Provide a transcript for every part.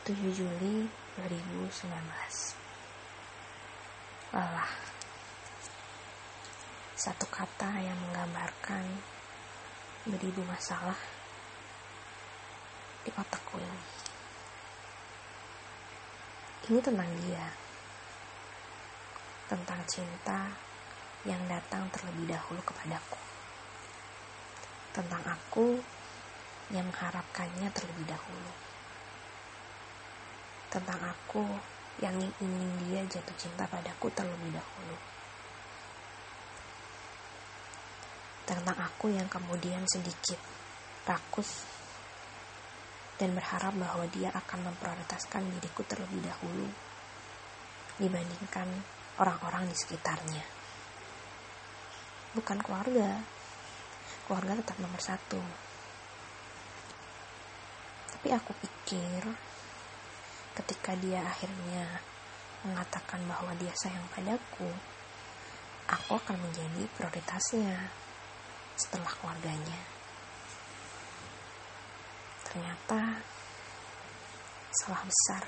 7 Juli 2019 Lelah Satu kata yang menggambarkan beribu masalah di otakku ini. Ini tentang dia. Tentang cinta yang datang terlebih dahulu kepadaku. Tentang aku yang mengharapkannya terlebih dahulu. Tentang aku yang ingin dia jatuh cinta padaku terlebih dahulu. Tentang aku yang kemudian sedikit rakus dan berharap bahwa dia akan memprioritaskan diriku terlebih dahulu dibandingkan orang-orang di sekitarnya. Bukan keluarga, keluarga tetap nomor satu. Tapi aku pikir ketika dia akhirnya mengatakan bahwa dia sayang padaku, aku akan menjadi prioritasnya setelah keluarganya. Ternyata salah besar.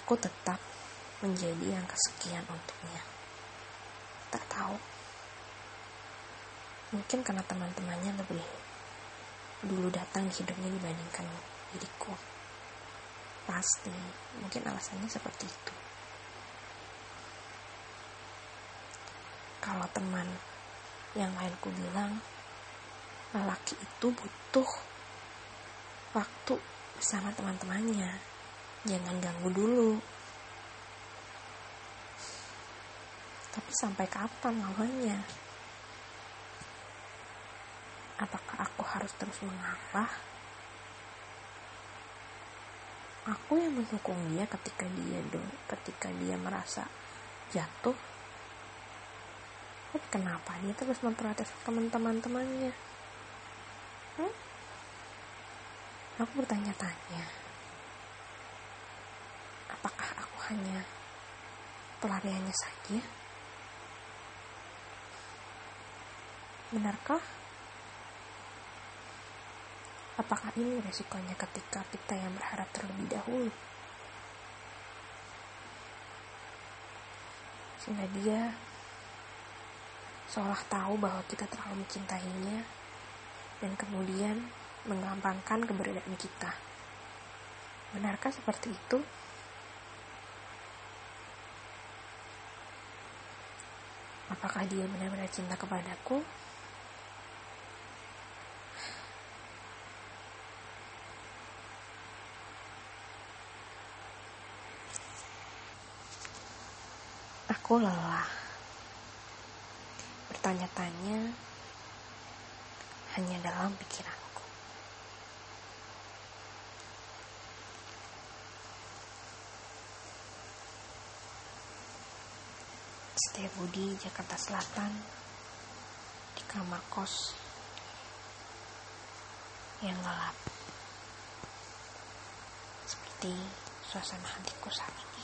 Aku tetap menjadi yang kesekian untuknya. Tak tahu. Mungkin karena teman-temannya lebih dulu datang di hidupnya dibandingkan diriku. Pasti, mungkin alasannya seperti itu. Kalau teman yang lainku bilang, lelaki itu butuh waktu bersama teman-temannya. Jangan ganggu dulu. Tapi sampai kapan lamanya? Apakah aku harus terus mengalah? Aku yang mendukung dia ketika dia do, ketika dia merasa jatuh. Tapi kenapa dia terus memprotes teman-temannya? Hmm? Aku bertanya-tanya. Apakah aku hanya pelariannya saja? Benarkah? Apakah ini resikonya ketika kita yang berharap terlebih dahulu? Sehingga dia seolah tahu bahwa kita terlalu mencintainya dan kemudian menggampangkan keberadaan kita. Benarkah seperti itu? Apakah dia benar-benar cinta kepadaku? Aku lelah bertanya-tanya hanya dalam pikiranku. Setia Budi, Jakarta Selatan, di kamar kos yang gelap, seperti suasana hatiku saat ini.